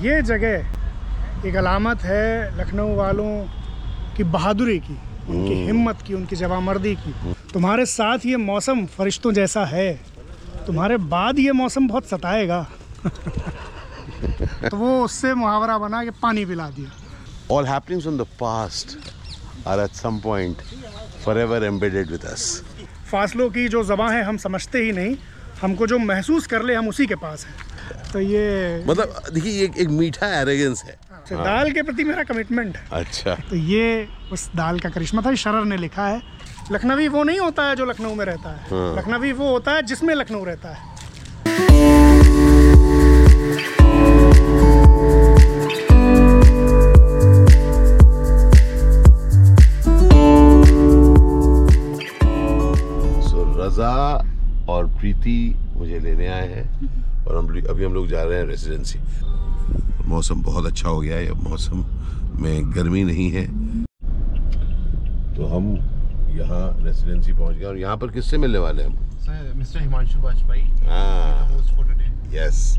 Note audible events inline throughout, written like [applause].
ये जगह एक अलामत है लखनऊ वालों की बहादुरी की उनकी हिम्मत की उनकी जवामर्दी की। तुम्हारे साथ ये मौसम फरिश्तों जैसा है तुम्हारे बाद ये मौसम बहुत सताएगा। [laughs] तो वो उससे मुहावरा बना के पानी पिला दिया। All happenings from the past are at some point forever embedded with us. फासलों की जो ज़बाँ है हम समझते ही नहीं हमको जो महसूस कर ले हम उसी के पास हैं। तो ये मतलब देखिए एक, एक मीठा एरोगेंस है। तो दाल के प्रति मेरा कमिटमेंट है। अच्छा। तो ये उस दाल का करिश्मा था शरर ने लिखा है। लखनवी वो नहीं होता है जो लखनऊ में रहता है। हाँ। लखनवी वो होता है जिसमें लखनऊ रहता है। सो रजा और प्रीति मुझे लेने आए हैं। और हम अभी हम लोग जा रहे हैं रेजिडेंसी मौसम बहुत अच्छा हो गया है अब मौसम में गर्मी नहीं है। तो हम यहाँ रेसिडेंसी पहुँच गए और यहाँ पर किससे मिलने वाले हैं हम? Sir, Mr. Himanshu हाँ. यस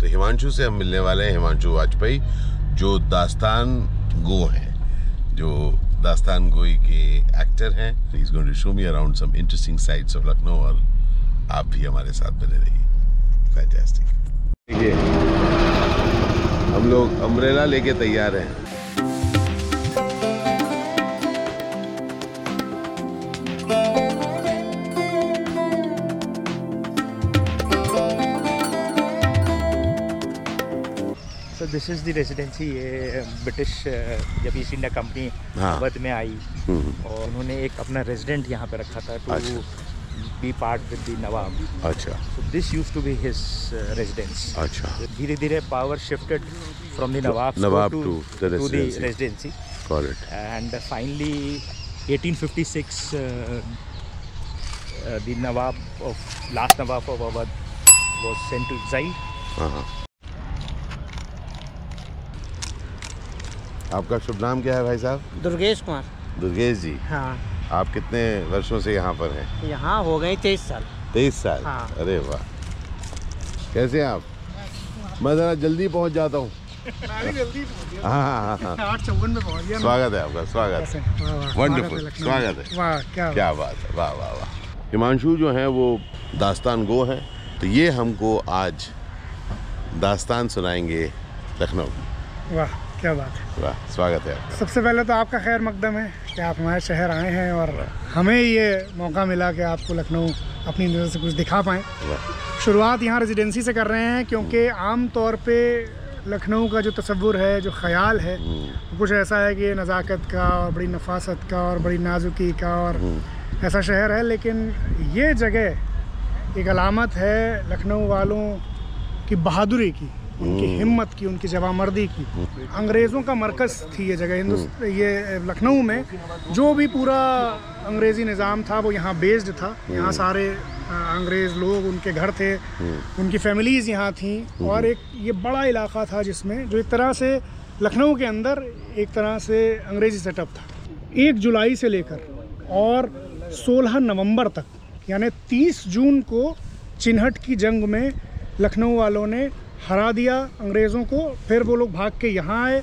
तो हिमांशु से हम मिलने वाले हैं हिमांशु वाजपेयी जो दास्तान गो हैं जो दास्तान गोई के एक्टर हैं। Is going to show me around some interesting sites of Lucknow और आप भी हमारे साथ बने रहिए। फैंटास्टिक देखिए हम लोग अम्ब्रेला लेके तैयार हैं। So this is the residency ये ब्रिटिश जब ईस्ट इंडिया कंपनी हाँ। अवध में आई हम्म, और उन्होंने एक अपना रेजिडेंट यहाँ पे रखा था to be part with the Nawab अच्छा so this use to be his residence अच्छा धीरे धीरे power shifted from the Nawab Nawab to to the to the residency. Residency got it and finally 1856 uh, uh, the nawab of last nawab of awadh was sent to exile. हाँ हाँ आपका शुभ नाम क्या है भाई साहब? दुर्गेश कुमार। दुर्गेश जी। हाँ। आप कितने वर्षों से यहाँ पर हैं? यहाँ हो गए तेईस साल। तेईस साल? हाँ। अरे वाह। कैसे हैं आप? मैं ज़रा जल्दी पहुँच जाता हूँ। हाँ हाँ हाँ हाँ। आठ चौवन में पहुँच गया ना। स्वागत है आपका स्वागत? है। वाह, वाह, स्वागत है स्वागत लखनऊ। है। वाह क्या क्या बात है वाह वाह वाह। हिमांशु जो हैं वो दास्तान गो हैं तो ये हमको आज दास्तान सुनाएँगे लखनऊ। वाह क्या बात है। वाह स्वागत है आपका। सबसे पहले तो आपका खैर मकदम है। कि आप हमारे शहर आए हैं और हमें ये मौका मिला कि आपको लखनऊ अपनी नज़र से कुछ दिखा पाएँ। शुरुआत यहाँ रेजिडेंसी से कर रहे हैं क्योंकि आम तौर पे लखनऊ का जो तस्वुर है, जो ख्याल है वो कुछ ऐसा है कि नज़ाकत का और बड़ी नफासत का और बड़ी नाजुकी का और ऐसा शहर है, लेकिन ये जगह एक अलामत है लखनऊ वालों की बहादुरी की। उनकी हिम्मत की उनकी जवामर्दी की। अंग्रेज़ों का मरकज़ थी ये जगह हिंदुस्त ये लखनऊ में। जो भी पूरा अंग्रेज़ी निज़ाम था वो यहाँ बेस्ड था। यहाँ सारे अंग्रेज़ लोग उनके घर थे। उनकी फैमिलीज़ यहाँ थी। और एक ये बड़ा इलाका था जिसमें जो एक तरह से लखनऊ के अंदर एक तरह से अंग्रेज़ी सेटअप था। एक जुलाई से लेकर और 16 नवंबर तक यानी 30 जून को चिन्हट की जंग में लखनऊ वालों ने हरा दिया अंग्रेज़ों को फिर वो लोग भाग के यहाँ आए।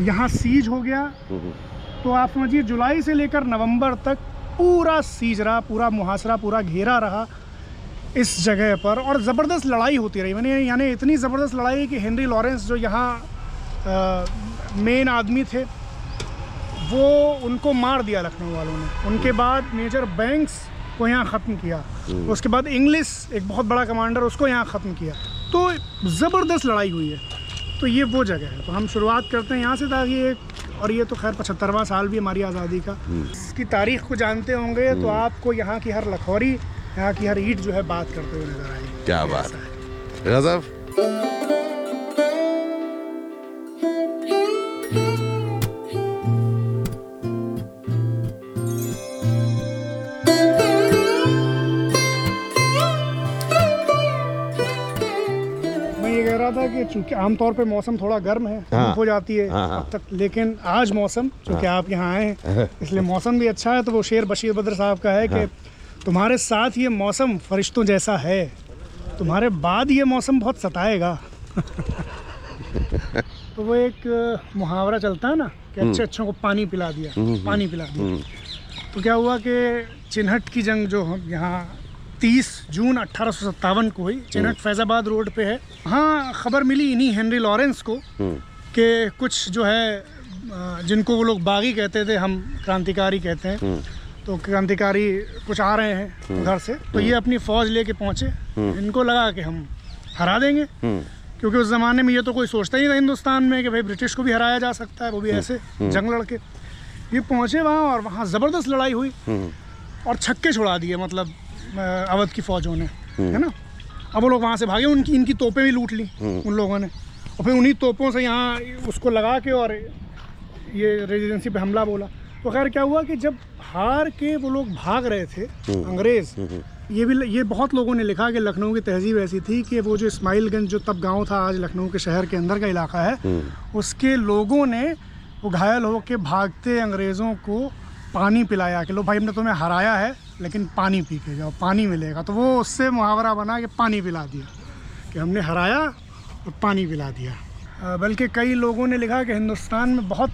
यहाँ सीज हो गया। तो आप समझिए जुलाई से लेकर नवंबर तक पूरा सीज रहा पूरा मुहासरा पूरा घेरा रहा इस जगह पर और ज़बरदस्त लड़ाई होती रही। मैंने यानी इतनी ज़बरदस्त लड़ाई कि हेनरी लॉरेंस जो यहाँ मेन आदमी थे वो उनको मार दिया लखनऊ वालों ने। उनके बाद मेजर बैंक्स को यहाँ ख़त्म किया। उसके बाद इंग्लिश एक बहुत बड़ा कमांडर उसको यहाँ ख़त्म किया। तो ज़बरदस्त लड़ाई हुई है। तो ये वो जगह है। तो हम शुरुआत करते हैं यहाँ से ताकि ये और ये तो खैर पचहत्तरवा साल भी हमारी आज़ादी का। इसकी तारीख को जानते होंगे तो आपको यहाँ की हर लखौरी यहाँ की हर ईट जो है बात करते हुए नज़र आएगी। क्या बात है। गजब। कह रहा था कि चूँकि आमतौर पे मौसम थोड़ा गर्म है हाँ। हो जाती है हाँ, हाँ। अब तक लेकिन आज मौसम चूँकि आप यहाँ आए हैं [laughs] इसलिए मौसम भी अच्छा है तो वो शेर बशीर बद्र साहब का है कि तुम्हारे साथ ये मौसम फरिश्तों जैसा है तुम्हारे बाद ये मौसम बहुत सताएगा। [laughs] तो वो एक मुहावरा चलता है ना कि अच्छे अच्छों को पानी पिला दिया पानी पिला दिया। तो क्या हुआ कि चिन्हट की जंग जो हम यहाँ 30 जून अट्ठारह को हुई। चिन्हट फैज़ाबाद रोड पे है। हाँ खबर मिली इन्हीं हेनरी लॉरेंस को कि कुछ जो है जिनको वो लोग बागी कहते थे हम क्रांतिकारी कहते हैं। तो क्रांतिकारी कुछ आ रहे हैं उधर से। तो ये अपनी फौज लेके पहुँचे। इनको लगा कि हम हरा देंगे। क्योंकि उस ज़माने में ये तो कोई सोचता ही था हिंदुस्तान में कि भाई ब्रिटिश को भी हराया जा सकता है वो भी ऐसे जंग लड़के। ये पहुँचे वहाँ और वहाँ ज़बरदस्त लड़ाई हुई और छक्के छुड़ा दिए मतलब अवध की फौजों ने है ना? अब वो लोग वहाँ से भागे उनकी इनकी तोपें भी लूट ली उन लोगों ने। और फिर उन्हीं तोपों से यहाँ उसको लगा के और ये रेजिडेंसी पे हमला बोला। तो खैर क्या हुआ कि जब हार के वो लोग भाग रहे थे अंग्रेज़ ये भी ये बहुत लोगों ने लिखा कि लखनऊ की तहजीब ऐसी थी कि वो जो इस्माइलगंज जो तब गाँव था आज लखनऊ के शहर के अंदर का इलाका है उसके लोगों ने वो घायल होकर भागते अंग्रेज़ों को पानी पिलाया कि लो भाई हमने तुम्हें हराया है लेकिन पानी पी के जाओ पानी मिलेगा। तो वो उससे मुहावरा बना कि पानी पिला दिया कि हमने हराया और पानी पिला दिया। बल्कि कई लोगों ने लिखा कि हिंदुस्तान में बहुत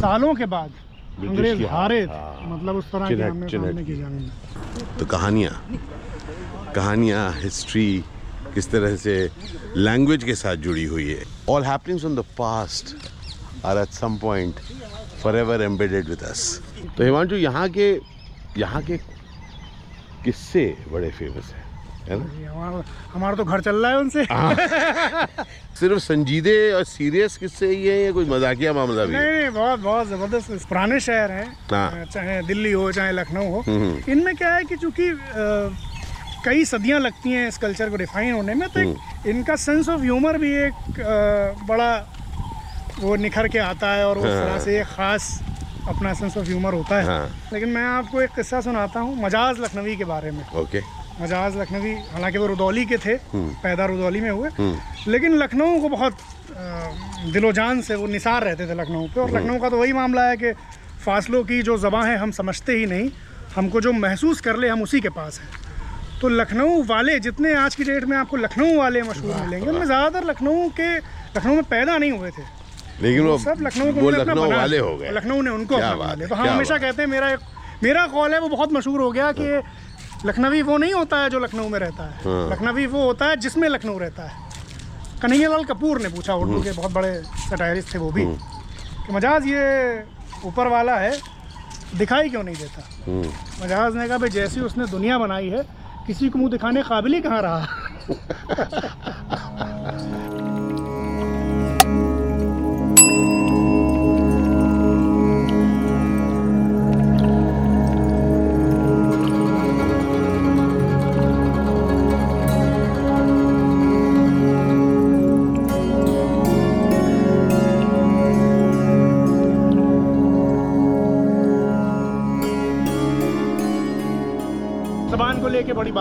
सालों के बाद अंग्रेज़ हारे थे। हाँ। मतलब उस तरह की हमने की जंग में तो कहानियाँ कहानियाँ हिस्ट्री किस तरह से लैंग्वेज के साथ जुड़ी हुई है। All happenings on the past are at some point forever embedded with us तो हिमांशु यहाँ के यहाँ के किस्से बड़े फ़ेमस हैं है ना हमारा हमारा तो घर चल रहा है उनसे हाँ। सिर्फ़ संजीदे और सीरियस किस्से ही है या कोई मजाकिया मामला भी नहीं नहीं बहुत बहुत ज़बरदस्त पुराने शहर हैं हाँ। चाहे दिल्ली हो चाहे लखनऊ हो हम्म। इनमें क्या है कि चूँकि कई सदियाँ लगती हैं इस कल्चर को डिफाइन होने में तो हम्म। इनका सेंस ऑफ़ ह्यूमर भी एक बड़ा वो निखर के आता है और उस हाँ। तरह से एक ख़ास अपना सेंस ऑफ़ ह्यूमर होता है। हाँ। लेकिन मैं आपको एक किस्सा सुनाता हूँ मजाज लखनवी के बारे में। ओके। मजाज लखनवी हालाँकि वो रुदौली के थे हम्म। पैदा रुदौली में हुए। लेकिन लखनऊ को बहुत दिलोजान से वो निसार रहते थे लखनऊ पे। और हम्म। लखनऊ का तो वही मामला है कि फासलों की जो ज़बाँ है हम समझते ही नहीं। हमको जो महसूस कर ले हम उसी के पास हैं। तो लखनऊ वाले जितने आज की डेट में आपको लखनऊ वाले मशहूर मिलेंगे उनमें ज़्यादातर लखनऊ के लखनऊ में पैदा नहीं हुए थे। लेकिन वो सब लखनऊ को वो लखनऊ वाले हो गए। लखनऊ ने उनको क्या बात है, तो हम हमेशा कहते हैं मेरा एक मेरा कॉल है वो बहुत मशहूर हो गया कि लखनवी वो नहीं होता है जो लखनऊ में रहता है। हाँ। लखनवी वो होता है जिसमें लखनऊ रहता है। कन्हैयालाल कपूर ने पूछा उर्दू के बहुत बड़े सटायरिस्ट थे वो भी कि मजाज ये ऊपर वाला है दिखाई क्यों नहीं देता? हम्म। मजाज ने कहा भाई जैसी उसने दुनिया बनाई है किसी को मुँह दिखाने काबिल ही कहाँ रहा? [laughs]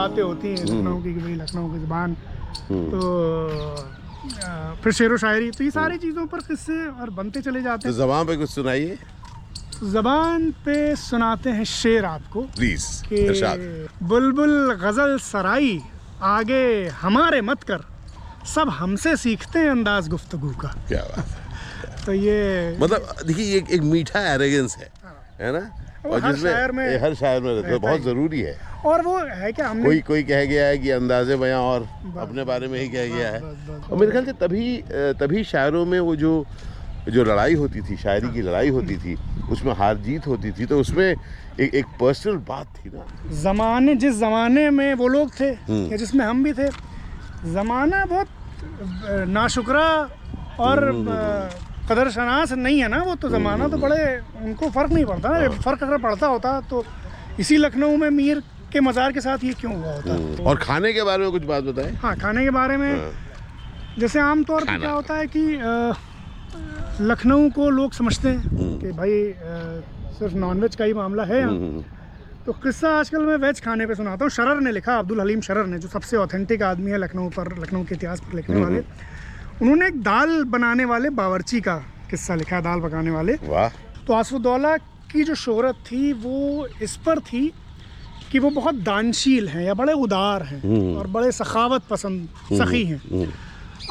बातें होती हैं लखनऊ की कि भाई लखनऊ की जबान। तो अ, फिर शेर व शायरी। तो ये सारी चीज़ों पर किस्से और बनते चले जाते तो हैं। जबान पे कुछ सुनाइए। जबान पे सुनाते हैं शेर आपको प्लीज़ बुलबुल गज़ल सराई आगे हमारे मत कर। सब हमसे सीखते हैं अंदाज गुफ्तगू का। क्या बात है। [laughs] तो ये मतलब देखिए ये एक, एक मीठा एरोगेंस है। है ना? वो हर शायर में हर शायर में रहता है बहुत ज़रूरी है। और वो है क्या हमने कोई कोई कह गया है कि अंदाजे बयां और अपने बारे में ही कह गया है। और मेरे ख्याल से तभी तभी शायरों में वो जो जो लड़ाई होती थी शायरी की लड़ाई होती थी उसमें हार जीत होती थी तो उसमें एक एक पर्सनल बात थी ना। ज़माने जिस ज़माने में वो लोग थे हम्म। या जिसमें हम भी थे ज़माना बहुत नाशुक्रा और हम्म, अ, कदर शनास नहीं है ना वो तो ज़माना तो बड़े उनको फ़र्क नहीं पड़ता। हाँ। ना फ़र्क अगर पड़ता होता तो इसी लखनऊ में मीर के मज़ार के साथ ये क्यों हुआ होता? हम्म। और खाने के बारे में कुछ बात बताएँ? हाँ खाने के बारे में हाँ। जैसे आम तौर पर क्या होता है कि लखनऊ को लोग समझते हैं हम्म। कि भाई सिर्फ़ नॉनवेज का ही मामला है यहाँ। हम्म, तो किस्सा आजकल मैं वेज खाने पे सुनाता हूँ। शरर ने लिखा अब्दुल हलीम शरर ने जो सबसे ऑथेंटिक आदमी है लखनऊ पर लखनऊ के इतिहास पर लिखने वाले। उन्होंने एक दाल बनाने वाले बावर्ची का किस्सा लिखा है दाल पकाने वाले। वाह। तो आसफुद्दौला की जो शोहरत थी वो इस पर थी कि वो बहुत दानशील हैं या बड़े उदार हैं हम्म। और बड़े सखावत पसंद सखी हैं।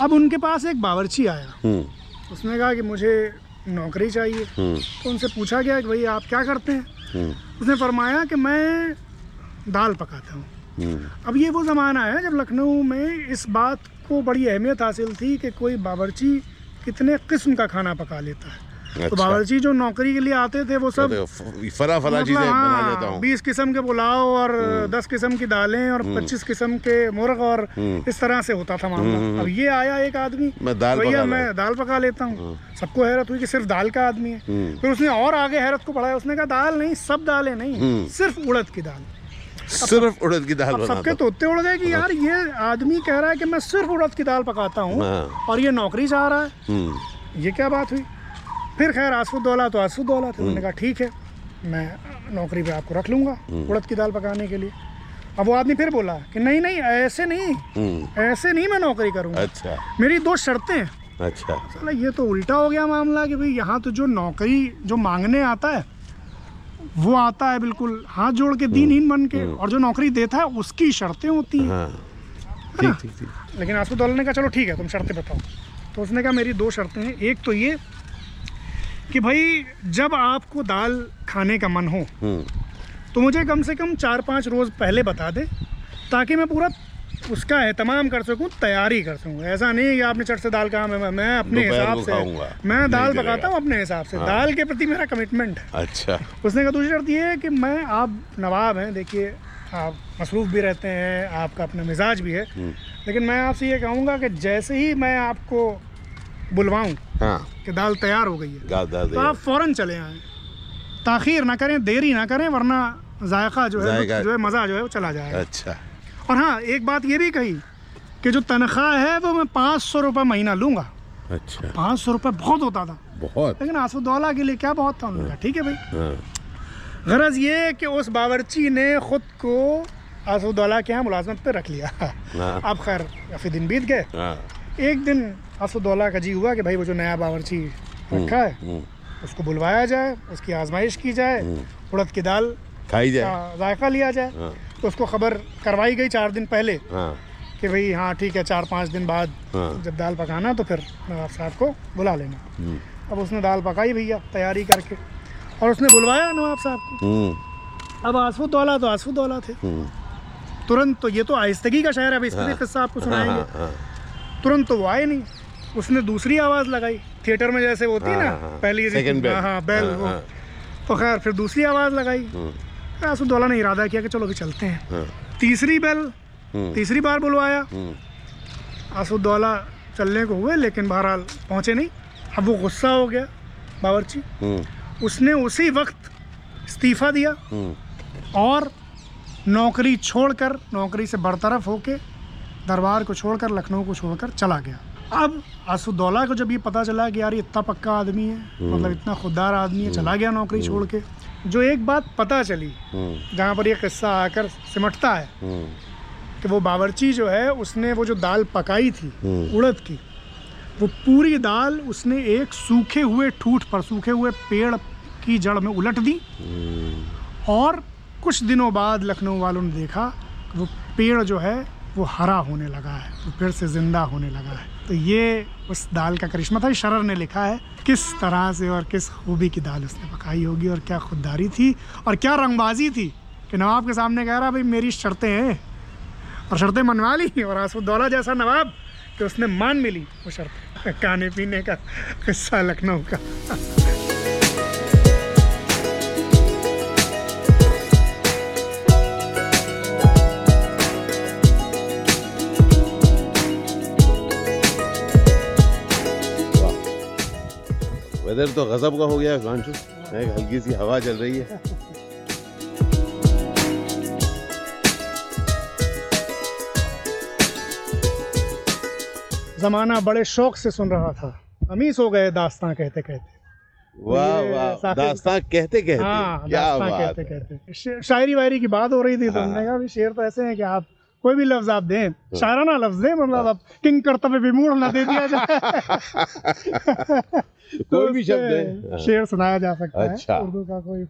अब उनके पास एक बावर्ची आया। हम्म। उसने कहा कि मुझे नौकरी चाहिए। हम्म। तो उनसे पूछा गया कि भाई आप क्या करते हैं? हम्म। उसने फरमाया कि मैं दाल पकाता हूँ। हम्म अब ये वो ज़माना है जब लखनऊ में इस बात को बड़ी अहमियत हासिल थी कि कोई बावर्ची कितने किस्म का खाना पका लेता है। अच्छा। तो अच्छा। बावर्ची जो नौकरी के लिए आते थे वो सब तो फरा फरा मतलब चीज़ें बना हाँ, लेता हूँ। बीस किस्म के पुलाव और दस किस्म की दालें और पच्चीस किस्म के मुर्ग और हम्म। इस तरह से होता था मामला। अब ये आया एक आदमी मैं दाल भैया मैं दाल पका लेता हूँ। सबको हैरत हुई कि सिर्फ़ दाल का आदमी है। हम्म। फिर उसने और आगे हैरत को बढ़ाया उसने कहा दाल नहीं सब दालें नहीं हम्म। सिर्फ़ उड़द की दाल। सिर्फ़ उड़द की दाल सबके हूँ। तोते उड़ गए कि यार ये आदमी कह रहा है कि मैं सिर्फ़ उड़द की दाल पकाता हूँ हाँ। और ये नौकरी चाह रहा है। हम्म। ये क्या बात हुई? फिर खैर आसफुद्दौला तो आसफुद्दौला थे। उन्होंने कहा ठीक है मैं नौकरी पे आपको रख लूँगा उड़द की दाल पकाने के लिए। अब वो आदमी फिर बोला कि नहीं नहीं ऐसे नहीं। हम्म। ऐसे नहीं मैं नौकरी करूँगा। अच्छा। मेरी दो शर्तें हैं। अच्छा। साला ये तो उल्टा हो गया मामला कि भाई यहाँ तो जो नौकरी जो मांगने आता है वो आता है बिल्कुल हाथ जोड़ के दीनहीन बन के और जो नौकरी देता है उसकी शर्तें होती हैं। हाँ? ठीक ठीक ठीक। लेकिन आसफुद्दौला ने कहा चलो ठीक है तुम शर्तें बताओ। तो उसने कहा मेरी दो शर्तें हैं। एक तो ये कि भाई जब आपको दाल खाने का मन हो हम्म। तो मुझे कम से कम चार पाँच रोज़ पहले बता दे ताकि मैं पूरा उसका एहतमाम कर सकूँ तैयारी कर सकूँ। ऐसा नहीं है कि आपने चट से दाल कहा मैं मैं अपने हिसाब से मैं दाल पकाता हूँ अपने हिसाब से। हाँ। दाल के प्रति मेरा कमिटमेंट है। अच्छा। उसने कहा दूसरी शर्त ये है कि मैं आप नवाब हैं देखिए आप मसरूफ़ भी रहते हैं आपका अपना मिजाज भी है। हम्म। लेकिन मैं आपसे ये कहूँगा कि जैसे ही मैं आपको बुलवाऊँ हाँ। कि दाल तैयार हो गई है दाल दाल तो आप फ़ौरन चले आएँ। ताख़ीर ना करें देरी ना करें वरना जायका जो है जो है मज़ा जो है वो चला जाएगा। अच्छा। और हाँ एक बात ये भी कही कि जो तनख्वाह है वो मैं पाँच सौ रुपये महीना लूँगा। अच्छा। पाँच सौ रुपये बहुत होता था। बहुत? लेकिन आसुदौला के लिए क्या बहुत था उन्होंने ठीक है भाई। हाँ। गरज ये कि उस बावर्ची ने खुद को आसुदौला के यहाँ मुलाजमत पे रख लिया। हाँ। अब खैर काफ़ी दिन बीत गए। हाँ। एक दिन आसुदौला का जी हुआ कि भाई वो जो नया बावर्ची रखा है हम्म, उसको बुलवाया जाए उसकी आजमाइश की जाए उड़द की दाल खाई जाए। जायका लिया जाए। हाँ। तो उसको खबर करवाई गई चार दिन पहले हाँ। कि भाई हाँ ठीक है चार पाँच दिन बाद हाँ। जब दाल पकाना तो फिर नवाब साहब को बुला लेना। हम्म, अब उसने दाल पकाई भैया तैयारी करके। और उसने बुलवाया नवाब साहब को। हम्म। अब आसफू दौला तो आसफू दौला थे। हम्म। तुरंत तो ये तो आहिस्तगी का शहर है अब इसका भी हाँ। किस्सा आपको सुनाएँगे। हाँ हाँ तुरंत तो वो आए नहीं। उसने दूसरी आवाज़ लगाई थिएटर में जैसे होती है ना। पहली हाँ हाँ बेल वो। तो खैर फिर दूसरी आवाज़ लगाई। हम्म, ने इरादा किया कि चलो अभी चलते हैं। हाँ। तीसरी बेल हम्म, तीसरी बार बुलवाया। हम्म, चलने को हुए लेकिन बहरहाल पहुँचे नहीं। अब वो गुस्सा हो गया बावर्ची। हम्म, उसने उसी वक्त इस्तीफ़ा दिया और नौकरी छोड़कर नौकरी से बरतरफ होके दरबार को छोड़कर लखनऊ को छोड़कर चला गया। अब आसुद्दौला को जब ये पता चला कि यार ये इतना पक्का आदमी है मतलब इतना खुददार आदमी है चला गया नौकरी छोड़ के। जो एक बात पता चली हम्म, जहाँ पर ये किस्सा आकर सिमटता है हम्म, कि वो बावर्ची जो है उसने वो जो दाल पकाई थी हम्म। उड़द की वो पूरी दाल उसने एक सूखे हुए ठूठ पर सूखे हुए पेड़ की जड़ में उलट दी। और कुछ दिनों बाद लखनऊ वालों ने देखा कि वो पेड़ जो है वो हरा होने लगा है वो फिर से ज़िंदा होने लगा है। तो ये उस दाल का करिश्मा था शरर ने लिखा है, किस तरह से और किस खूबी की दाल उसने पकाई होगी और क्या खुददारी थी और क्या रंगबाजी थी कि नवाब के सामने कह रहा, भाई, मेरी शर्तें हैं और शर्तें मनवा ली और आसफुद्दौला जैसा नवाब कि उसने मान मिली वो शर्त खाने पीने का, किस्सा लखनऊ का। वेदर तो गजब का हो गया हिमांशु। एक हल्की सी हवा चल रही है। ज़माना बड़े शौक से सुन रहा था। अमीस हो गए दास्तां कहते कहते वाह वाह दास्तां कहते कहते हाँ क्या दास्तां बात कहते है। कहते शायरी वायरी की बात हो रही थी तो हाँ। हमने कहा शेर तो ऐसे हैं कि आप कोई भी लफ्ज आप दें शायराना लफ्ज दें मतलब आप किंग कर्तव्य विमूढ़ ना दे दिया जाए। तो [laughs] कोई भी शब्द है हाँ। शेर सुनाया जा सकता अच्छा। है उर्दू का कोई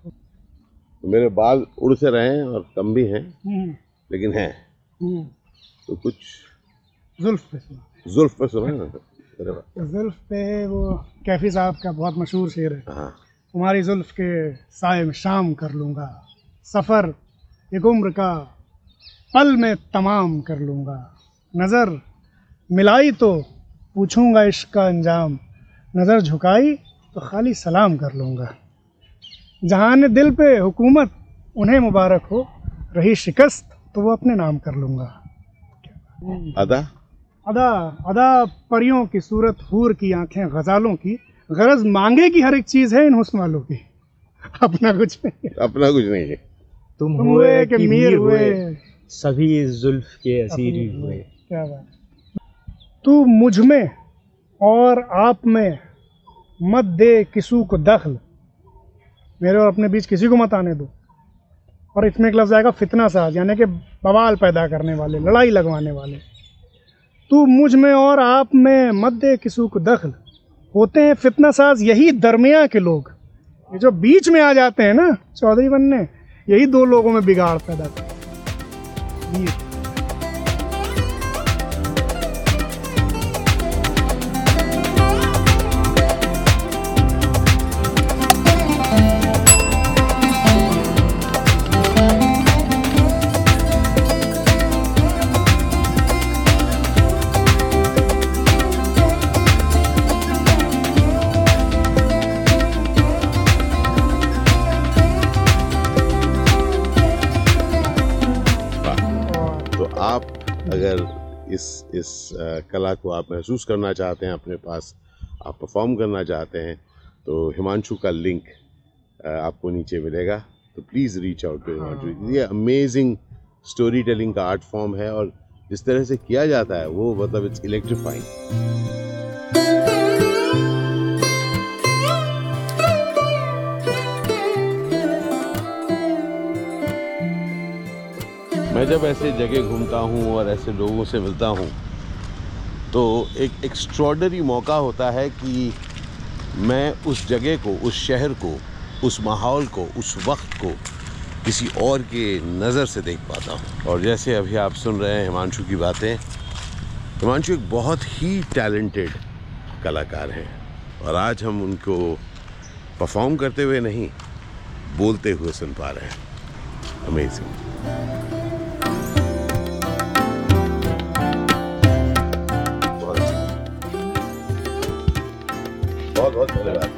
मेरे बाल उड़ से रहे हैं और कम भी हैं हम्म, लेकिन हैं। हम्म, तो कुछ जुल्फ पे सुना। जुल्फ पर सुना ना? जुल्फ पे वो कैफी साहब का बहुत मशहूर शेर है। हाँ। तुम्हारी जुल्फ के साय में शाम कर लूँगा सफ़र एक उम्र का पल में तमाम कर लूँगा। नज़र मिलाई तो पूछूँगा इश्क का अंजाम। नज़र झुकाई तो खाली सलाम कर लूँगा। जहाँ ने दिल पे हुकूमत उन्हें मुबारक हो रही शिकस्त तो वो अपने नाम कर लूँगा। अदा? अदा अदा परियों की सूरत हूर की आँखें गजालों की गरज मांगे की हर एक चीज़ है इन हुस्न वालों की। [laughs] अपना कुछ नहीं अपना कुछ नहीं है। तुम तुम हुए कि मीर हुए? सभी जुल्फ के असीर हुए। क्या बात। तू मुझमें और आप में मत दे किसू को दखल। मेरे और अपने बीच किसी को मत आने दो। और इसमें एक लफ्ज़ आएगा फितना साज यानी कि बवाल पैदा करने वाले लड़ाई लगवाने वाले। तू मुझमें और आप में मत दे किसी को दखल। होते हैं फितना साज यही दरमिया के लोग। ये जो बीच में आ जाते हैं ना चौधरी बनने यही दो लोगों में बिगाड़ पैदा करते हैं। कला को आप महसूस करना चाहते हैं अपने पास आप परफॉर्म करना चाहते हैं तो हिमांशु का लिंक आपको नीचे मिलेगा। तो please reach out to Himanshu. ये अमेजिंग स्टोरी टेलिंग का आर्ट फॉर्म है और जिस तरह से किया जाता है वो मतलब इट्स इलेक्ट्रीफाइंग मैं जब ऐसे जगह घूमता हूँ और ऐसे लोगों से मिलता हूँ तो एक एक्स्ट्रॉडनरी मौका होता है कि मैं उस जगह को, उस शहर को, उस माहौल को, उस वक्त को किसी और के नज़र से देख पाता हूँ। और जैसे अभी आप सुन रहे हैं हिमांशु की बातें, हिमांशु एक बहुत ही टैलेंटेड कलाकार हैं। और आज हम उनको परफॉर्म करते हुए नहीं, बोलते हुए सुन पा रहे हैं। अमेजिंग अच्छा बहुत बहुत धन्यवाद